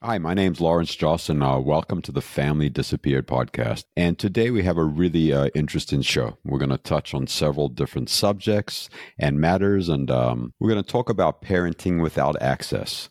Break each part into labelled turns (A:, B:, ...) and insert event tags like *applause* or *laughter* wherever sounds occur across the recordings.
A: Hi, my name's Lawrence Joss. Uh, welcome to the Family Disappeared podcast. And today we have a really uh, interesting show. We're going to touch on several different subjects and matters, and um, we're going to talk about parenting without access.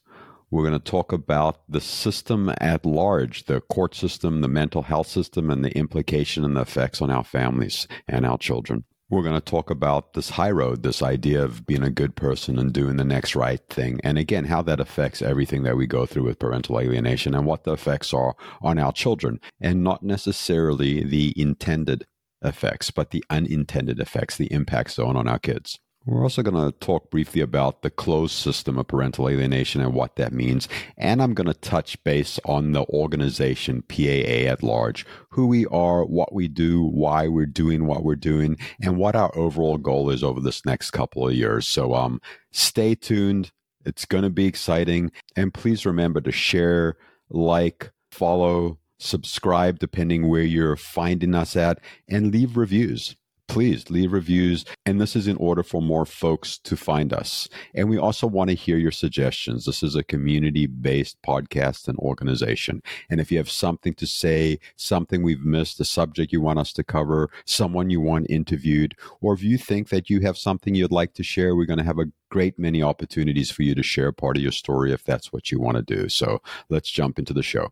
A: We're going to talk about the system at large, the court system, the mental health system, and the implication and the effects on our families and our children. We're going to talk about this high road, this idea of being a good person and doing the next right thing. And again, how that affects everything that we go through with parental alienation and what the effects are on our children and not necessarily the intended effects, but the unintended effects, the impact zone on our kids. We're also going to talk briefly about the closed system of parental alienation and what that means. And I'm going to touch base on the organization PAA at large, who we are, what we do, why we're doing what we're doing, and what our overall goal is over this next couple of years. So um, stay tuned. It's going to be exciting. And please remember to share, like, follow, subscribe, depending where you're finding us at, and leave reviews please leave reviews. And this is in order for more folks to find us. And we also want to hear your suggestions. This is a community based podcast and organization. And if you have something to say, something we've missed, a subject you want us to cover, someone you want interviewed, or if you think that you have something you'd like to share, we're going to have a great many opportunities for you to share part of your story if that's what you want to do. So let's jump into the show.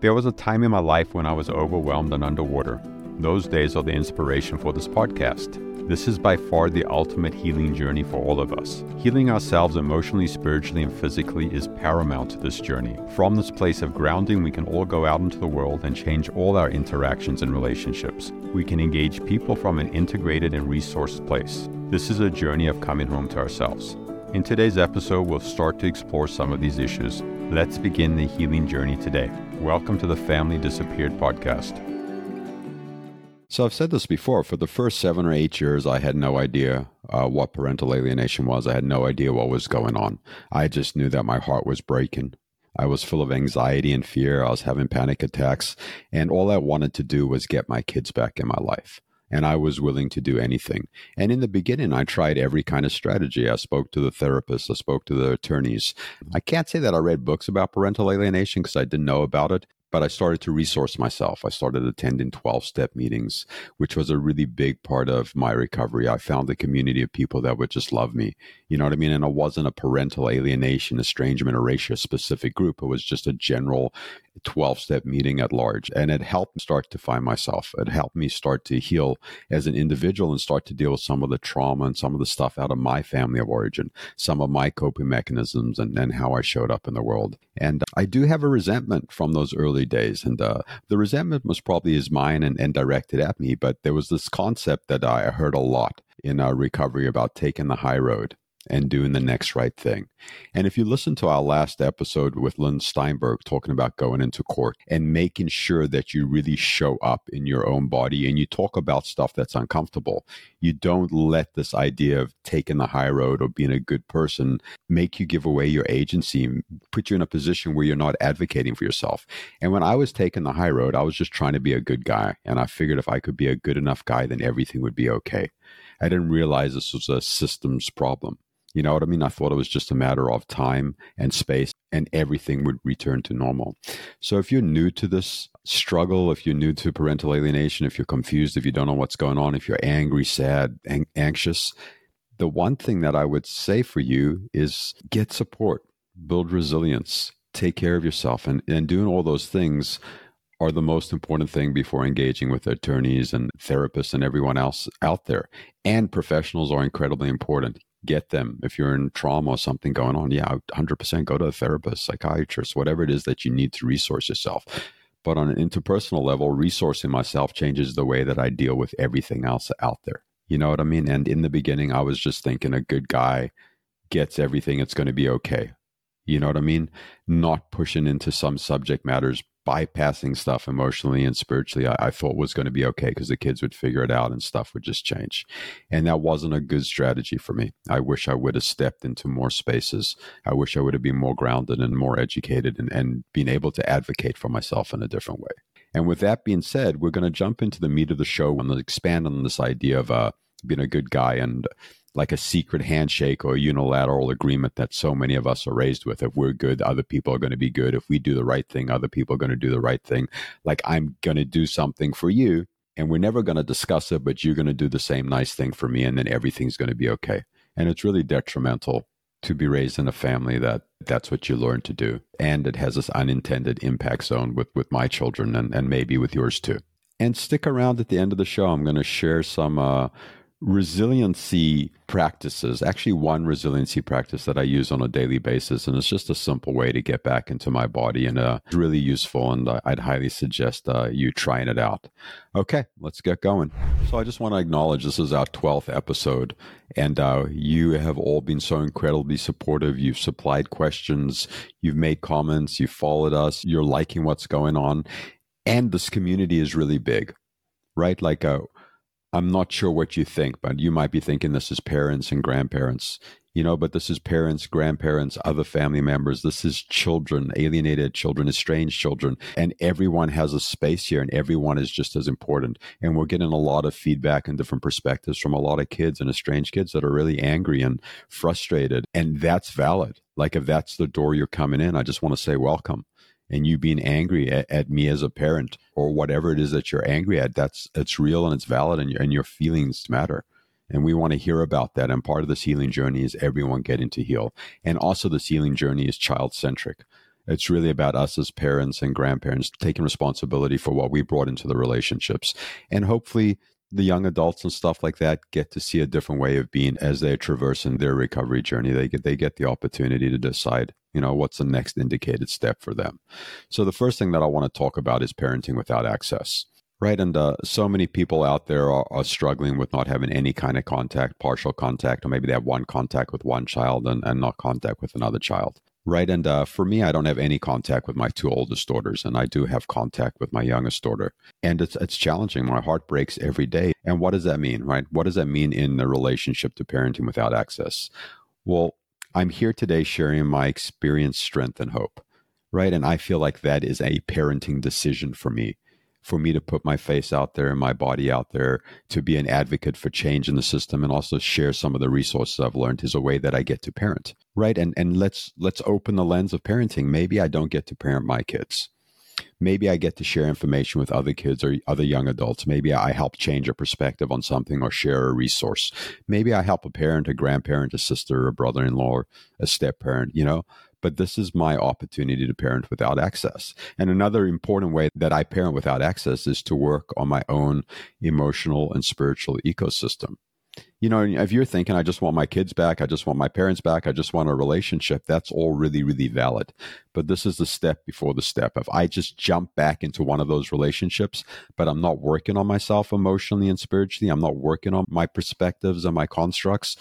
A: There was a time in my life when I was overwhelmed and underwater. Those days are the inspiration for this podcast. This is by far the ultimate healing journey for all of us. Healing ourselves emotionally, spiritually, and physically is paramount to this journey. From this place of grounding, we can all go out into the world and change all our interactions and relationships. We can engage people from an integrated and resourced place. This is a journey of coming home to ourselves. In today's episode, we'll start to explore some of these issues. Let's begin the healing journey today. Welcome to the Family Disappeared podcast. So I've said this before. For the first seven or eight years, I had no idea uh, what parental alienation was. I had no idea what was going on. I just knew that my heart was breaking. I was full of anxiety and fear. I was having panic attacks. And all I wanted to do was get my kids back in my life. And I was willing to do anything. And in the beginning, I tried every kind of strategy. I spoke to the therapists, I spoke to the attorneys. I can't say that I read books about parental alienation because I didn't know about it but I started to resource myself. I started attending 12 step meetings, which was a really big part of my recovery. I found a community of people that would just love me. You know what I mean? And it wasn't a parental alienation, estrangement, or racial specific group. It was just a general 12 step meeting at large. And it helped me start to find myself. It helped me start to heal as an individual and start to deal with some of the trauma and some of the stuff out of my family of origin, some of my coping mechanisms, and then how I showed up in the world. And I do have a resentment from those early days. And uh, the resentment was probably is mine and, and directed at me. But there was this concept that I heard a lot in our recovery about taking the high road and doing the next right thing. And if you listen to our last episode with Lynn Steinberg talking about going into court and making sure that you really show up in your own body and you talk about stuff that's uncomfortable, you don't let this idea of taking the high road or being a good person make you give away your agency, put you in a position where you're not advocating for yourself. And when I was taking the high road, I was just trying to be a good guy. And I figured if I could be a good enough guy, then everything would be okay. I didn't realize this was a systems problem. You know what I mean? I thought it was just a matter of time and space and everything would return to normal. So if you're new to this struggle, if you're new to parental alienation, if you're confused, if you don't know what's going on, if you're angry, sad, and anxious, the one thing that I would say for you is get support, build resilience, take care of yourself. And, and doing all those things are the most important thing before engaging with attorneys and therapists and everyone else out there. And professionals are incredibly important. Get them. If you're in trauma or something going on yeah 100% go to a therapist psychiatrist whatever it is that you need to resource yourself. But on an interpersonal level resourcing myself changes the way that i deal with everything else out there. You know what i mean? And in the beginning i was just thinking a good guy gets everything it's going to be okay. You know what i mean? Not pushing into some subject matters bypassing stuff emotionally and spiritually, I, I thought was going to be okay because the kids would figure it out and stuff would just change. And that wasn't a good strategy for me. I wish I would have stepped into more spaces. I wish I would have been more grounded and more educated and, and been able to advocate for myself in a different way. And with that being said, we're going to jump into the meat of the show and expand on this idea of uh, being a good guy and like a secret handshake or a unilateral agreement that so many of us are raised with. If we're good, other people are going to be good. If we do the right thing, other people are going to do the right thing. Like I'm going to do something for you and we're never going to discuss it, but you're going to do the same nice thing for me and then everything's going to be okay. And it's really detrimental to be raised in a family that that's what you learn to do. And it has this unintended impact zone with, with my children and, and maybe with yours too. And stick around at the end of the show. I'm going to share some uh, resiliency practices. Actually, one resiliency practice that I use on a daily basis, and it's just a simple way to get back into my body, and uh, it's really useful. And uh, I'd highly suggest uh, you trying it out. Okay, let's get going. So I just want to acknowledge this is our twelfth episode, and uh, you have all been so incredibly supportive. You've supplied questions, you've made comments, you've followed us, you're liking what's going on, and this community is really big, right? Like. I'm not sure what you think, but you might be thinking this is parents and grandparents, you know, but this is parents, grandparents, other family members. This is children, alienated children, estranged children. And everyone has a space here and everyone is just as important. And we're getting a lot of feedback and different perspectives from a lot of kids and estranged kids that are really angry and frustrated. And that's valid. Like if that's the door you're coming in, I just want to say welcome and you being angry at, at, me as a parent or whatever it is that you're angry at that's it's real and it's valid and your, and your feelings matter. And we want to hear about that. And part of this healing journey is everyone getting to heal. And also this healing journey is child centric it's really about us as parents and grandparents taking responsibility for what we brought into the relationships. And hopefully the young adults and stuff like that get to see a different way of being as they're traversing their recovery journey. They get they get the opportunity to decide, you know, what's the next indicated step for them. So the first thing that I want to talk about is parenting without access. Right. And uh, so many people out there are, are, struggling with not having any kind of contact, partial contact, or maybe they have one contact with one child and, and not contact with another child. Right. And uh, for me, I don't have any contact with my two oldest daughters, and I do have contact with my youngest daughter. And it's, it's challenging. My heart breaks every day. And what does that mean, right? What does that mean in the relationship to parenting without access? Well, I'm here today sharing my experience, strength, and hope, right? And I feel like that is a parenting decision for me for me to put my face out there and my body out there to be an advocate for change in the system and also share some of the resources I've learned is a way that I get to parent. Right. And and let's let's open the lens of parenting. Maybe I don't get to parent my kids. Maybe I get to share information with other kids or other young adults. Maybe I help change a perspective on something or share a resource. Maybe I help a parent, a grandparent, a sister, a brother in law, a step parent, you know but this is my opportunity to parent without access. And another important way that I parent without access is to work on my own emotional and spiritual ecosystem. You know, if you're thinking, I just want my kids back, I just want my parents back, I just want a relationship, that's all really, really valid. But this is the step before the step. If I just jump back into one of those relationships, but I'm not working on myself emotionally and spiritually, I'm not working on my perspectives and my constructs,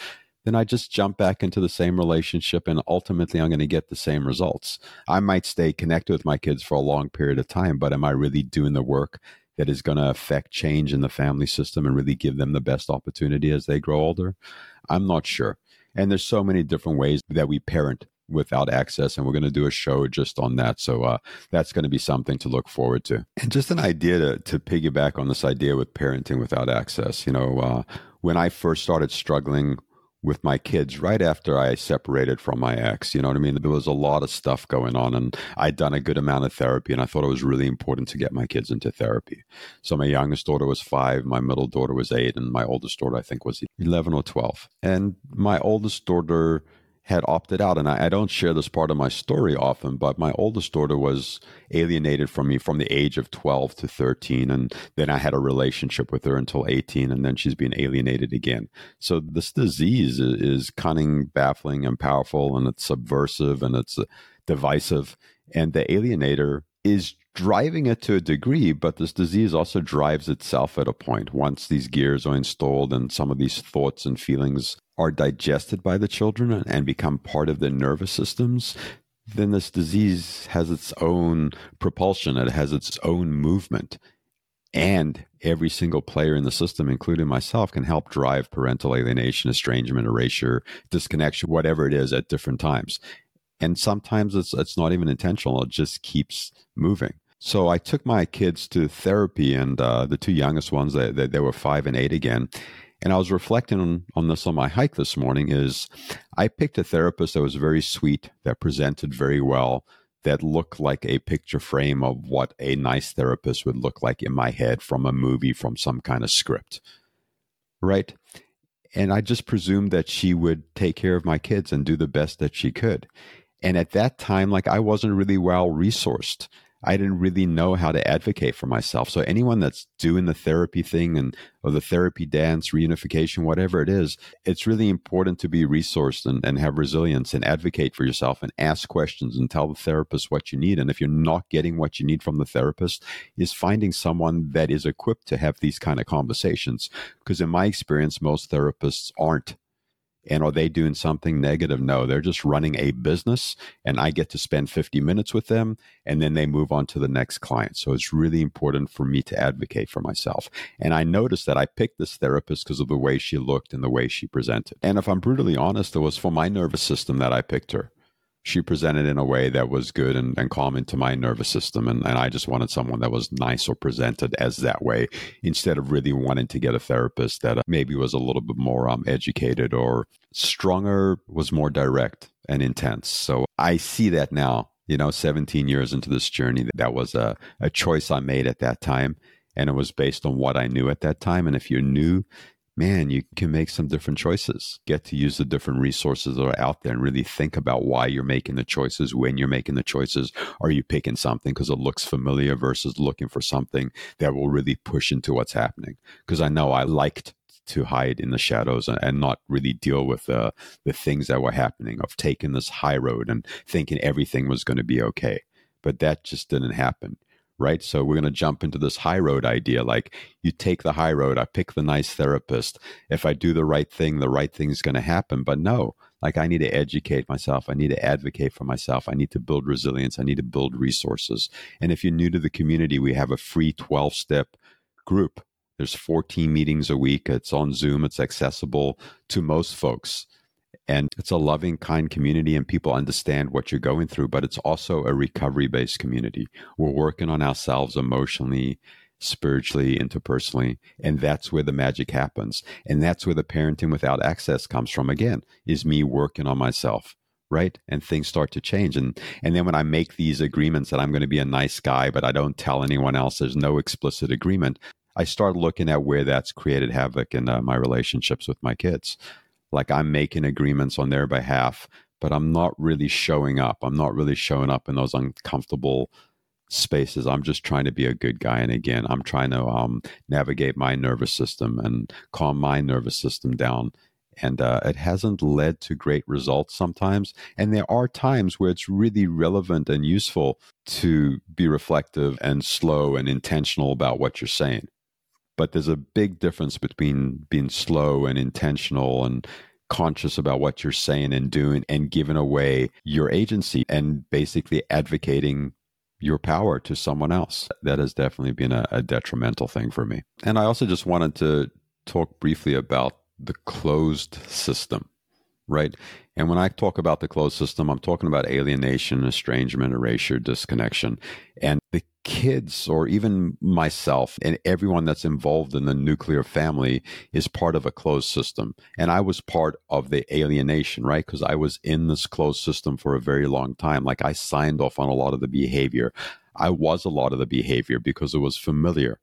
A: then I just jump back into the same relationship and ultimately I'm going to get the same results. I might stay connected with my kids for a long period of time, but am I really doing the work that is going to affect change in the family system and really give them the best opportunity as they grow older? I'm not sure. And there's so many different ways that we parent without access and we're going to do a show just on that so uh, that's going to be something to look forward to and just an idea to, to piggyback on this idea with parenting without access you know uh, when i first started struggling with my kids right after I separated from my ex. You know what I mean? There was a lot of stuff going on, and I'd done a good amount of therapy, and I thought it was really important to get my kids into therapy. So my youngest daughter was five, my middle daughter was eight, and my oldest daughter, I think, was 11 or 12. And my oldest daughter had opted out. And I, I, don't share this part of my story often, but my oldest daughter was alienated from me from the age of 12 to 13. And then I had a relationship with her until 18. And then she's being alienated again. So this disease is, is cunning, baffling, and powerful. And it's subversive and it's uh, divisive. And the alienator is driving it to a degree, but this disease also drives itself at a point. Once these gears are installed and some of these thoughts and feelings are digested by the children and become part of their nervous systems, then this disease has its own propulsion, it has its own movement. And every single player in the system, including myself, can help drive parental alienation, estrangement, erasure, disconnection, whatever it is at different times. And sometimes it's it's not even intentional; it just keeps moving. So I took my kids to therapy, and uh, the two youngest ones, they, they, they were five and eight again, And I was reflecting on, on this on my hike this morning is I picked a therapist that was very sweet, that presented very well, that looked like a picture frame of what a nice therapist would look like in my head from a movie, from some kind of script. Right. And I just presumed that she would take care of my kids and do the best that she could. And at that time, like I wasn't really well resourced. I didn't really know how to advocate for myself. So anyone that's doing the therapy thing and or the therapy dance, reunification, whatever it is, it's really important to be resourced and, and have resilience and advocate for yourself and ask questions and tell the therapist what you need. And if you're not getting what you need from the therapist, is finding someone that is equipped to have these kind of conversations. Because in my experience, most therapists aren't and are they doing something negative? No, they're just running a business and I get to spend 50 minutes with them and then they move on to the next client. So it's really important for me to advocate for myself. And I noticed that I picked this therapist because of the way she looked and the way she presented. And if I'm brutally honest, it was for my nervous system that I picked her she presented in a way that was good and, and calming to my nervous system. And, and I just wanted someone that was nice or presented as that way instead of really wanting to get a therapist that uh, maybe was a little bit more um, educated or stronger, was more direct and intense. So I see that now, you know, 17 years into this journey, that was a, a choice I made at that time. And it was based on what I knew at that time. And if you're new, man, you can make some different choices. Get to use the different resources that are out there and really think about why you're making the choices, when you're making the choices. Are you picking something because it looks familiar versus looking for something that will really push into what's happening? Because I know I liked to hide in the shadows and not really deal with uh, the things that were happening of taking this high road and thinking everything was going to be okay. But that just didn't happen right? So we're going to jump into this high road idea. Like you take the high road, I pick the nice therapist. If I do the right thing, the right thing is going to happen. But no, like I need to educate myself. I need to advocate for myself. I need to build resilience. I need to build resources. And if you're new to the community, we have a free 12 step group. There's 14 meetings a week. It's on Zoom. It's accessible to most folks. And it's a loving, kind community, and people understand what you're going through, but it's also a recovery based community. We're working on ourselves emotionally, spiritually, interpersonally, and that's where the magic happens. And that's where the parenting without access comes from again, is me working on myself right and things start to change and and then when i make these agreements that i'm going to be a nice guy but i don't tell anyone else there's no explicit agreement i start looking at where that's created havoc in uh, my relationships with my kids like I'm making agreements on their behalf, but I'm not really showing up. I'm not really showing up in those uncomfortable spaces. I'm just trying to be a good guy. And again, I'm trying to um, navigate my nervous system and calm my nervous system down. And uh, it hasn't led to great results sometimes. And there are times where it's really relevant and useful to be reflective and slow and intentional about what you're saying but there's a big difference between being slow and intentional and conscious about what you're saying and doing and giving away your agency and basically advocating your power to someone else. That has definitely been a, a, detrimental thing for me. And I also just wanted to talk briefly about the closed system, right? And when I talk about the closed system, I'm talking about alienation, estrangement, erasure, disconnection. And the kids, or even myself, and everyone that's involved in the nuclear family is part of a closed system. And I was part of the alienation, right? Because I was in this closed system for a very long time. Like I signed off on a lot of the behavior. I was a lot of the behavior because it was familiar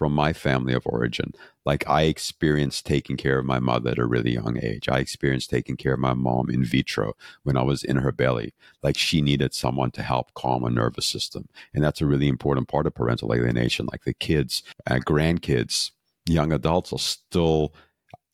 A: from my family of origin. Like I experienced taking care of my mother at a really young age. I experienced taking care of my mom in vitro when I was in her belly. Like she needed someone to help calm her nervous system. And that's a really important part of parental alienation. Like the kids, uh, grandkids, young adults are still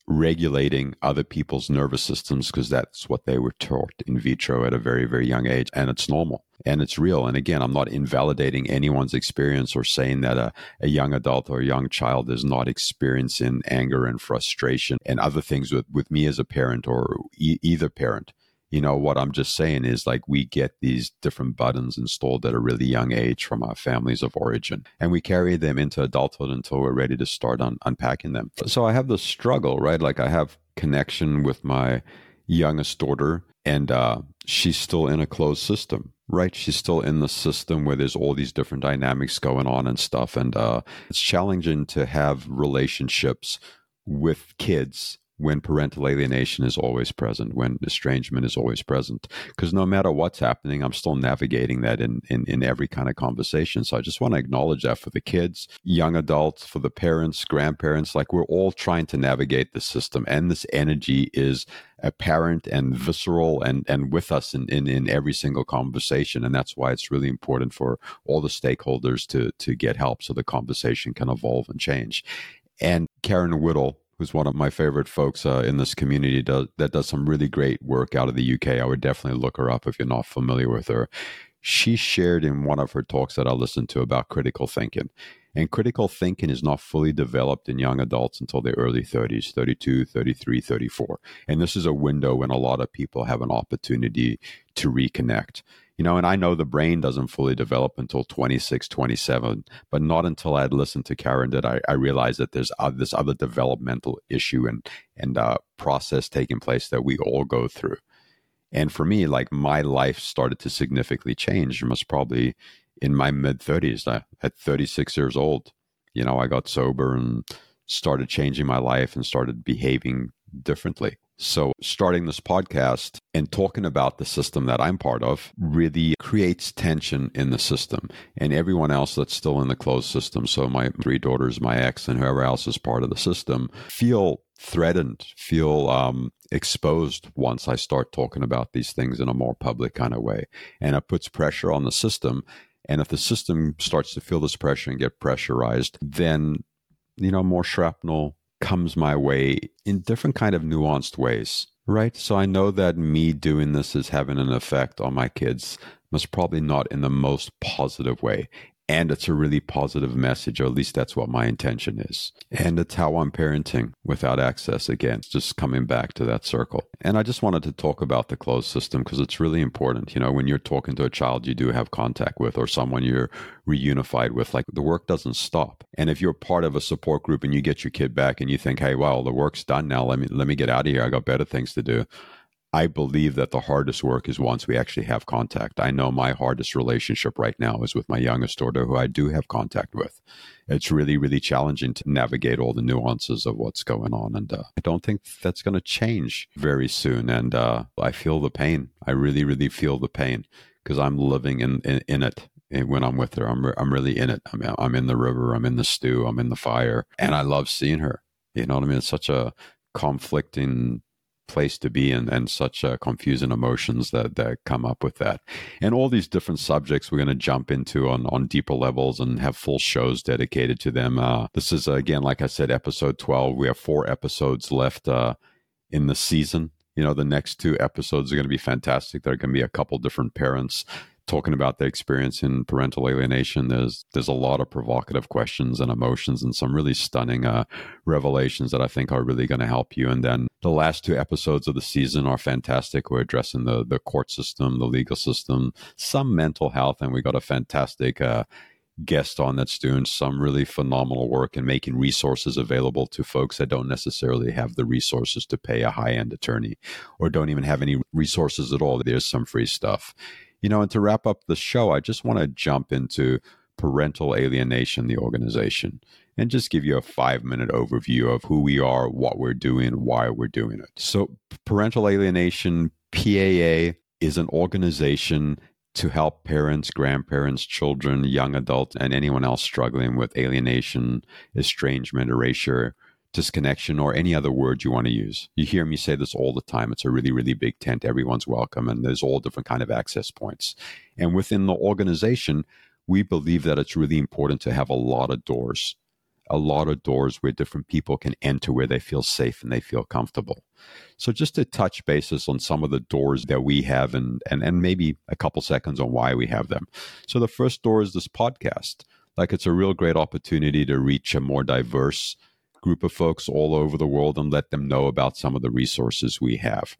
A: regulating other people's nervous systems because that's what they were taught in vitro at a very, very young age. And it's normal and it's real. And again, I'm not invalidating anyone's experience or saying that a, a young adult or a young child is not experiencing anger and frustration and other things with, with me as a parent or e- either parent you know what i'm just saying is like we get these different buttons installed at a really young age from our families of origin and we carry them into adulthood until we're ready to start un- unpacking them. So i have the struggle right? Like i have connection with my youngest daughter and uh, she's still in a closed system right? She's still in the system where there's all these different dynamics going on and stuff and uh, it's challenging to have relationships with kids when parental alienation is always present, when estrangement is always present. Because no matter what's happening, I'm still navigating that in, in, in every kind of conversation. So I just want to acknowledge that for the kids, young adults, for the parents, grandparents, like we're all trying to navigate the system. And this energy is apparent and visceral and, and with us in, in, in every single conversation. And that's why it's really important for all the stakeholders to, to get help so the conversation can evolve and change. And Karen Woodall, who's one of my favorite folks uh, in this community does, that does some really great work out of the UK. I would definitely look her up if you're not familiar with her. She shared in one of her talks that I listened to about critical thinking. And critical thinking is not fully developed in young adults until their early 30s, 32, 33, 34. And this is a window when a lot of people have an opportunity to reconnect you know, and I know the brain doesn't fully develop until 26, 27, but not until I had listened to Karen did I, I realized that there's uh, this other developmental issue and, and uh, process taking place that we all go through. And for me, like my life started to significantly change. It was probably in my mid 30s. At 36 years old, you know, I got sober and started changing my life and started behaving differently. So, starting this podcast and talking about the system that I'm part of really creates tension in the system and everyone else that's still in the closed system. So, my three daughters, my ex, and whoever else is part of the system feel threatened, feel um, exposed once I start talking about these things in a more public kind of way. And it puts pressure on the system. And if the system starts to feel this pressure and get pressurized, then, you know, more shrapnel comes my way in different kind of nuanced ways right? So i know that me doing this is having an effect on my kids most probably not in the most positive way and it's a really positive message, or at least that's what my intention is. And it's how I'm parenting without access again, it's just coming back to that circle. And I just wanted to talk about the closed system because it's really important. You know, when you're talking to a child you do have contact with or someone you're reunified with, like the work doesn't stop. And if you're part of a support group and you get your kid back and you think, hey, well, the work's done now, let me let me get out of here. I got better things to do. I believe that the hardest work is once we actually have contact. I know my hardest relationship right now is with my youngest daughter, who I do have contact with. It's really, really challenging to navigate all the nuances of what's going on. And uh, I don't think that's going to change very soon. And uh, I feel the pain. I really, really feel the pain because I'm living in, in, in it when I'm with her. I'm, re- I'm really in it. I'm, I'm in the river, I'm in the stew, I'm in the fire, and I love seeing her. You know what I mean? It's such a conflicting place to be in and such uh, confusing emotions that, that come up with that. And all these different subjects we're going to jump into on, on deeper levels and have full shows dedicated to them. Uh, this is uh, again like i said episode 12 we have four episodes left uh, in the season. You know the next two episodes are going to be fantastic. There are going to be a couple different parents talking about the experience in parental alienation, there's there's a lot of provocative questions and emotions and some really stunning uh, revelations that I think are really going to help you. And then the last two episodes of the season are fantastic. We're addressing the the court system, the legal system, some mental health, and we got a fantastic. Uh, guest on that's doing some really phenomenal work and making resources available to folks that don't necessarily have the resources to pay a high end attorney or don't even have any resources at all. There's some free stuff. You know, and to wrap up the show, I just want to jump into Parental Alienation, the organization, and just give you a five minute overview of who we are, what we're doing, why we're doing it. So, Parental Alienation, PAA, is an organization to help parents, grandparents, children, young adults, and anyone else struggling with alienation, estrangement, erasure, disconnection, or any other word you want to use. You hear me say this all the time. It's a really, really big tent. Everyone's welcome, and there's all different kind of access points. And within the organization, we believe that it's really important to have a lot of doors, a lot of doors where different people can enter where they feel safe and they feel comfortable. So just to touch basis on some of the doors that we have and and, and maybe a couple seconds on why we have them. So the first door is this podcast. Like it's a real great opportunity to reach a more diverse group of folks all over the world and let them know about some of the resources we have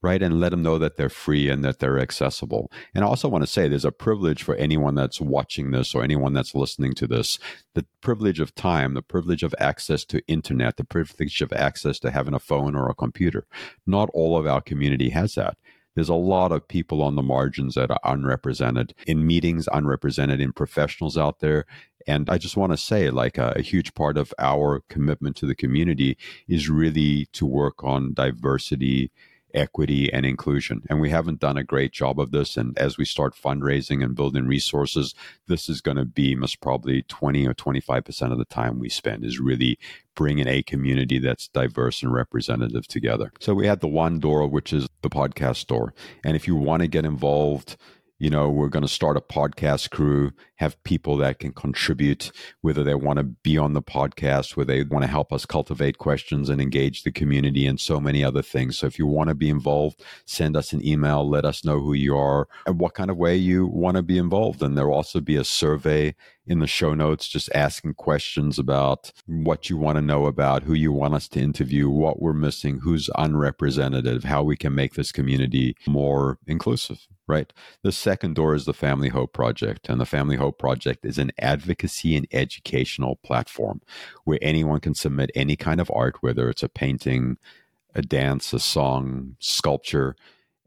A: right? And let them know that they're free and that they're accessible. And i also want to say there's a privilege for anyone that's watching this or anyone that's listening to this the privilege of time the privilege of access to internet the privilege of access to having a phone or a computer. Not all of our community has that There's a lot of people on the margins that are unrepresented in meetings, unrepresented in professionals out there. And I just want to say, like, a, a, huge part of our commitment to the community is really to work on diversity equity and inclusion. And we haven't done a great job of this. And as we start fundraising and building resources, this is going to be most probably 20 or 25% of the time we spend is really bringing a community that's diverse and representative together. So we had the one door, which is the podcast door. And if you want to get involved, you know, we're going to start a podcast crew, have people that can contribute, whether they want to be on the podcast, whether they want to help us cultivate questions and engage the community, and so many other things. So if you want to be involved, send us an email, let us know who you are and what kind of way you want to be involved. And there'll also be a survey in the show notes, just asking questions about what you want to know about, who you want us to interview, what we're missing, who's unrepresentative, how we can make this community more inclusive right? The second door is the Family Hope Project. And the Family Hope Project is an advocacy and educational platform where anyone can submit any kind of art, whether it's a painting, a dance, a song, sculpture,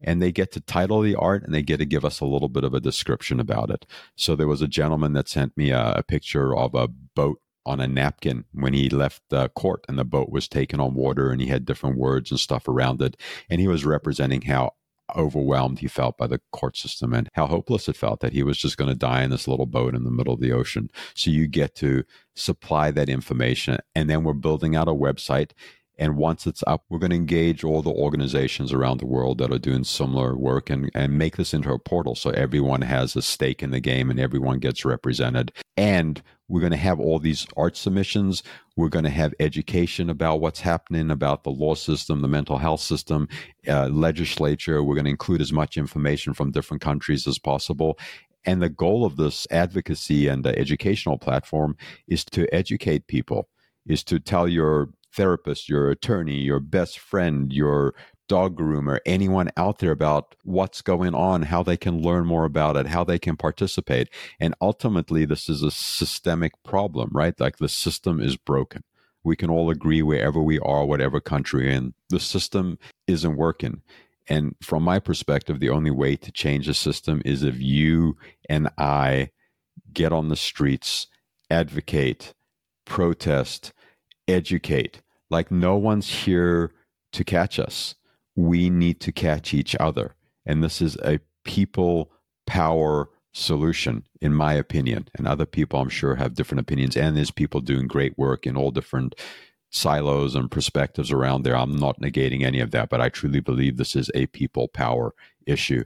A: and they get to title the art and they get to give us a little bit of a description about it. So there was a gentleman that sent me a, a picture of a boat on a napkin when he left the court and the boat was taken on water and he had different words and stuff around it and he was representing how overwhelmed he felt by the court system and how hopeless it felt that he was just going to die in this little boat in the middle of the ocean. So you get to supply that information. And then we're building out a website. And once it's up, we're going to engage all the organizations around the world that are doing similar work and, and make this into a portal so everyone has a stake in the game and everyone gets represented. And we're going to have all these art submissions. We're going to have education about what's happening about the law system, the mental health system, uh, legislature. We're going to include as much information from different countries as possible. And the goal of this advocacy and educational platform is to educate people, is to tell your therapist, your attorney, your best friend, your dog groomer, anyone out there about what's going on, how they can learn more about it, how they can participate. And ultimately, this is a systemic problem, right? Like the system is broken. We can all agree wherever we are, whatever country, and the system isn't working. And from my perspective, the only way to change the system is if you and I get on the streets, advocate, protest, educate. Like no one's here to catch us we need to catch each other. And this is a people power solution, in my opinion. And other people, I'm sure, have different opinions. And there's people doing great work in all different silos and perspectives around there. I'm not negating any of that, but I truly believe this is a people power issue.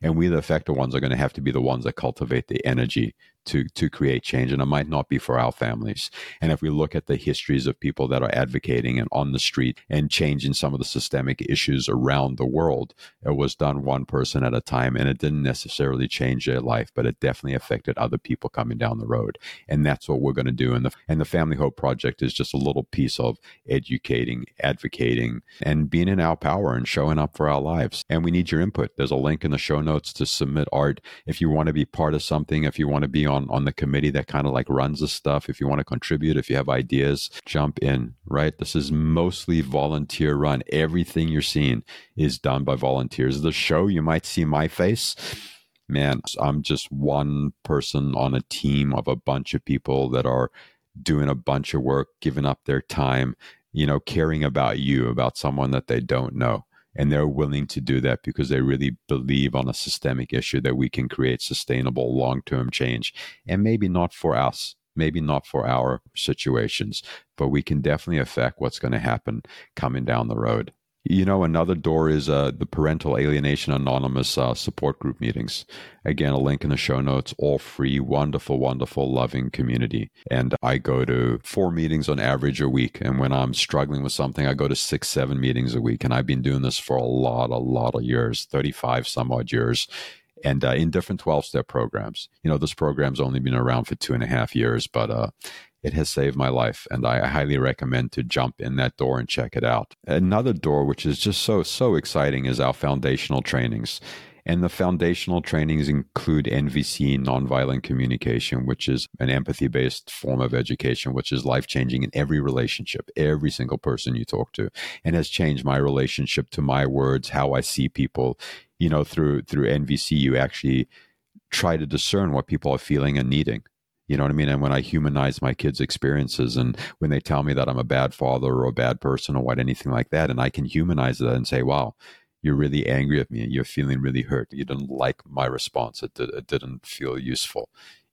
A: And we, the affected ones, are going to have to be the ones that cultivate the energy to to create change and it might not be for our families. And if we look at the histories of people that are advocating and on the street and changing some of the systemic issues around the world it was done one person at a time and it didn't necessarily change their life but it definitely affected other people coming down the road. And that's what we're going to do. And the and the family hope project is just a little piece of educating advocating and being in our power and showing up for our lives. And we need your input. There's a link in the show notes to submit art. If you want to be part of something if you want to be on on on the committee that kind of like runs the stuff. If you want to contribute, if you have ideas, jump in. Right, this is mostly volunteer run. Everything you're seeing is done by volunteers. The show you might see my face. Man, I'm just one person on a team of a bunch of people that are doing a bunch of work, giving up their time, you know, caring about you, about someone that they don't know and they're willing to do that because they really believe on a systemic issue that we can create sustainable long-term change. And maybe not for us maybe not for our situations but we can definitely affect what's going to happen coming down the road you know, another door is uh, the Parental Alienation Anonymous uh, support group meetings. Again, a link in the show notes, all free, wonderful, wonderful, loving community. And I go to four meetings on average a week. And when I'm struggling with something, I go to six, seven meetings a week. And I've been doing this for a lot, a lot of years 35 some odd years and uh, in different 12 step programs. You know, this program's only been around for two and a half years, but uh, it has saved my life and I highly recommend to jump in that door and check it out. Another door which is just so so exciting is our foundational trainings. And the foundational trainings include NVC, nonviolent communication, which is an empathy based form of education, which is life changing in every relationship, every single person you talk to, and has changed my relationship to my words, how I see people. You know, through through NVC, you actually try to discern what people are feeling and needing. You know what I mean? And when I humanize my kids' experiences and when they tell me that I'm a bad father or a bad person or what, anything like that, and I can humanize that and say, wow, you're really angry at me and you're feeling really hurt. You didn't like my response. It, did, it didn't feel useful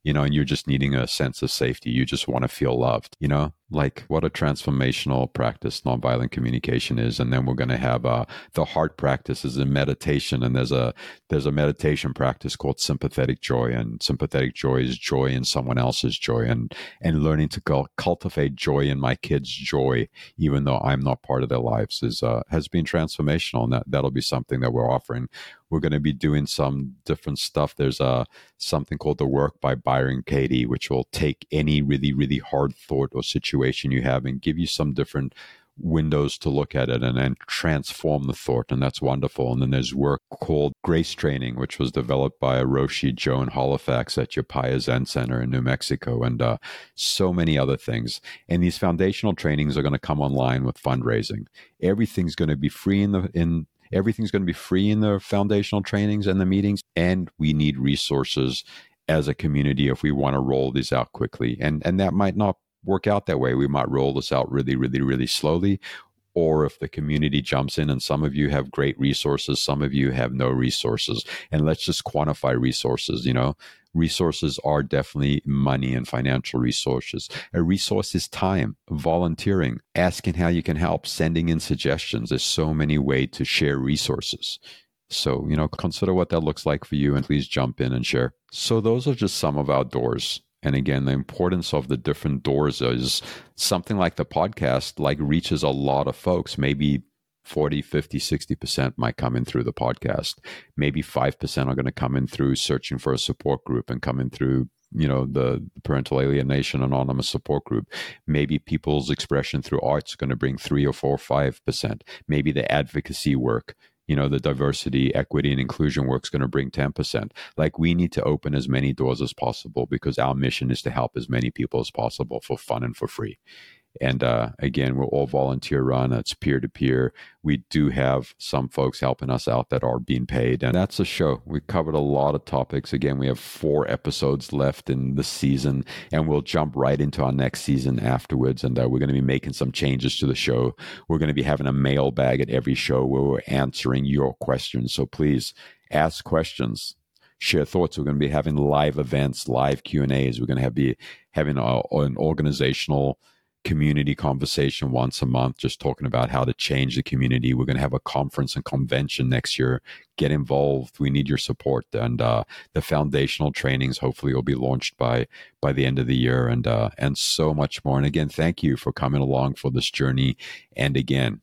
A: you know, and you're just needing a sense of safety. You just want to feel loved, you know, like what a transformational practice nonviolent communication is. And then we're going to have uh, the heart practices is a meditation, and there's a there's a meditation practice called sympathetic joy, and sympathetic joy is joy in someone else's joy, and and learning to cultivate joy in my kids' joy, even though I'm not part of their lives, is uh, has been transformational, and that that'll be something that we're offering. We're going to be doing some different stuff. There's a uh, something called the work by Byron Katie, which will take any really really hard thought or situation you have and give you some different windows to look at it and then transform the thought and that's wonderful. And then there's work called grace training which was developed by roshi joan halifax at Upaya zen center in new mexico and uh, so many other things. And these foundational trainings are going to come online with fundraising. Everything's going to be free in the in Everything's going to be free in the foundational trainings and the meetings, and we need resources as a community if we want to roll these out quickly. And and that might not work out that way. We might roll this out really, really, really slowly. Or if the community jumps in and some of you have great resources, some of you have no resources. And let's just quantify resources, you know resources are definitely money and financial resources. A resource is time, volunteering, asking how you can help, sending in suggestions. There's so many ways to share resources. So, you know, consider what that looks like for you and please jump in and share. So, those are just some of our doors. And again, the importance of the different doors is something like the podcast, like reaches a lot of folks, maybe 40, 50, 60% might come in through the podcast. Maybe 5% are going to come in through searching for a support group and come in through you know the parental alienation anonymous support group. Maybe people's expression through art's going to bring three or four or five percent. Maybe the advocacy work you know the diversity equity and inclusion work is going to bring 10% like we need to open as many doors as possible because our mission is to help as many people as possible for fun and for free and uh, again, we're all volunteer run. It's peer to peer. We do have some folks helping us out that are being paid. And that's the show. We covered a lot of topics. Again, we have four episodes left in the season, and we'll jump right into our next season afterwards. And uh, we're going to be making some changes to the show. We're going to be having a mailbag at every show where we're answering your questions. So please ask questions share thoughts. We're going to be having live events, live Q and A's. We're going to have be having a, an organizational community conversation once a month, just talking about how to change the community. We're going to have a conference and convention next year. Get involved. We need your support. And uh, the foundational trainings hopefully will be launched by by the end of the year, and uh, and so much more. And again, thank you for coming along for this journey. And again,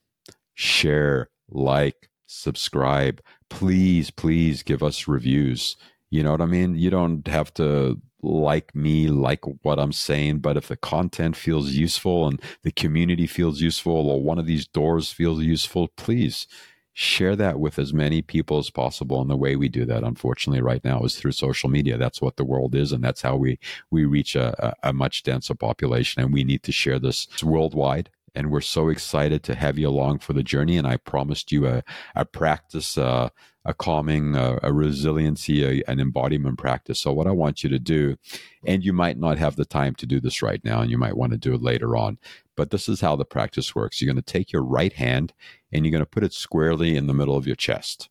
A: share, like, subscribe. Please, please give us reviews. You know what I mean? You don't have to like me, like what I'm saying, but if the content feels useful and the community feels useful or one of these doors feels useful, please share that with as many people as possible. And the way we do that, unfortunately, right now is through social media. That's what the world is, and that's how we we reach a, a much denser population. And we need to share this worldwide and we're so excited to have you along for the journey. And I promised you a, a practice, uh, a calming, a, a resiliency, a, an embodiment practice. So, what I want you to do, and you might not have the time to do this right now, and you might want to do it later on, but this is how the practice works. You're going to take your right hand and you're going to put it squarely in the middle of your chest.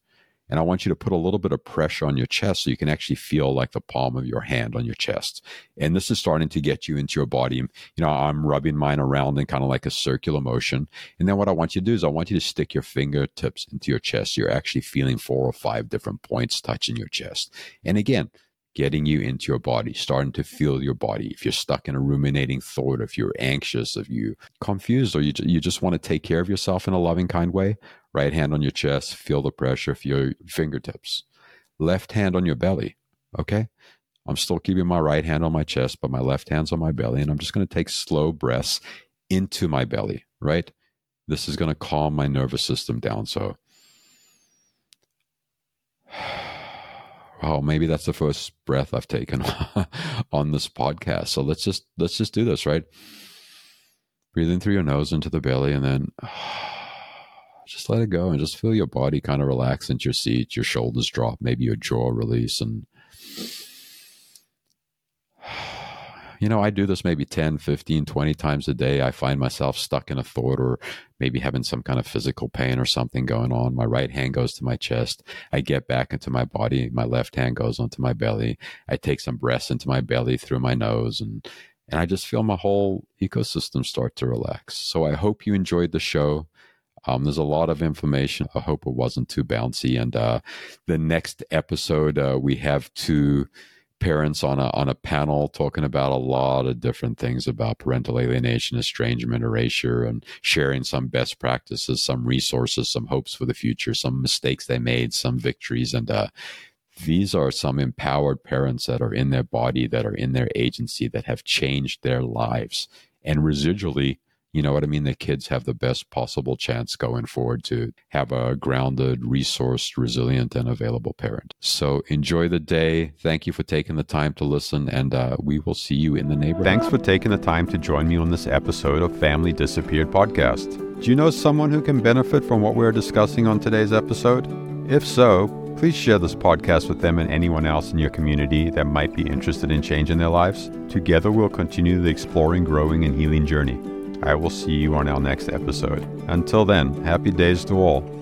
A: And I want you to put a little bit of pressure on your chest so you can actually feel like the palm of your hand on your chest. And this is starting to get you into your body. You know, I'm rubbing mine around in kind of like a circular motion. And then what I want you to do is I want you to stick your fingertips into your chest. You're actually feeling four or five different points touching your chest. And again, getting you into your body, starting to feel your body. If you're stuck in a ruminating thought, if you're anxious, if you confused, or you, you just want to take care of yourself in a loving, kind way, Right hand on your chest, feel the pressure, feel your fingertips. Left hand on your belly. Okay. I'm still keeping my right hand on my chest, but my left hand's on my belly. And I'm just going to take slow breaths into my belly, right? This is going to calm my nervous system down. So oh, maybe that's the first breath I've taken *laughs* on this podcast. So let's just let's just do this, right? Breathe in through your nose into the belly, and then *sighs* just let it go, and just feel your body kind of relax into your seat, your shoulders drop, maybe your jaw release, and you know, I do this maybe 10, 15, 20 times a day. I find myself stuck in a thought or maybe having some kind of physical pain or something going on. My right hand goes to my chest. I get back into my body. My left hand goes onto my belly. I take some breaths into my belly through my nose and and I just feel my whole ecosystem start to relax. So I hope you enjoyed the show. Um, there's a lot of information. I hope it wasn't too bouncy. And uh, the next episode, uh, we have to parents on a on a panel talking about a lot of different things about parental alienation, estrangement, erasure, and sharing some best practices, some resources, some hopes for the future, some mistakes they made, some victories, and uh, these are some empowered parents that are in their body, that are in their agency, that have changed their lives, and residually you know what I mean? The kids have the best possible chance going forward to have a grounded, resourced, resilient, and available parent. So enjoy the day. Thank you for taking the time to listen, and uh, we will see you in the neighborhood.
B: Thanks for taking the time to join me on this episode of Family Disappeared podcast. Do you know someone who can benefit from what we're discussing on today's episode? If so, please share this podcast with them and anyone else in your community that might be interested in changing their lives. Together, we'll continue the exploring, growing, and healing journey. I will see you on our next episode. Until then, happy days to all.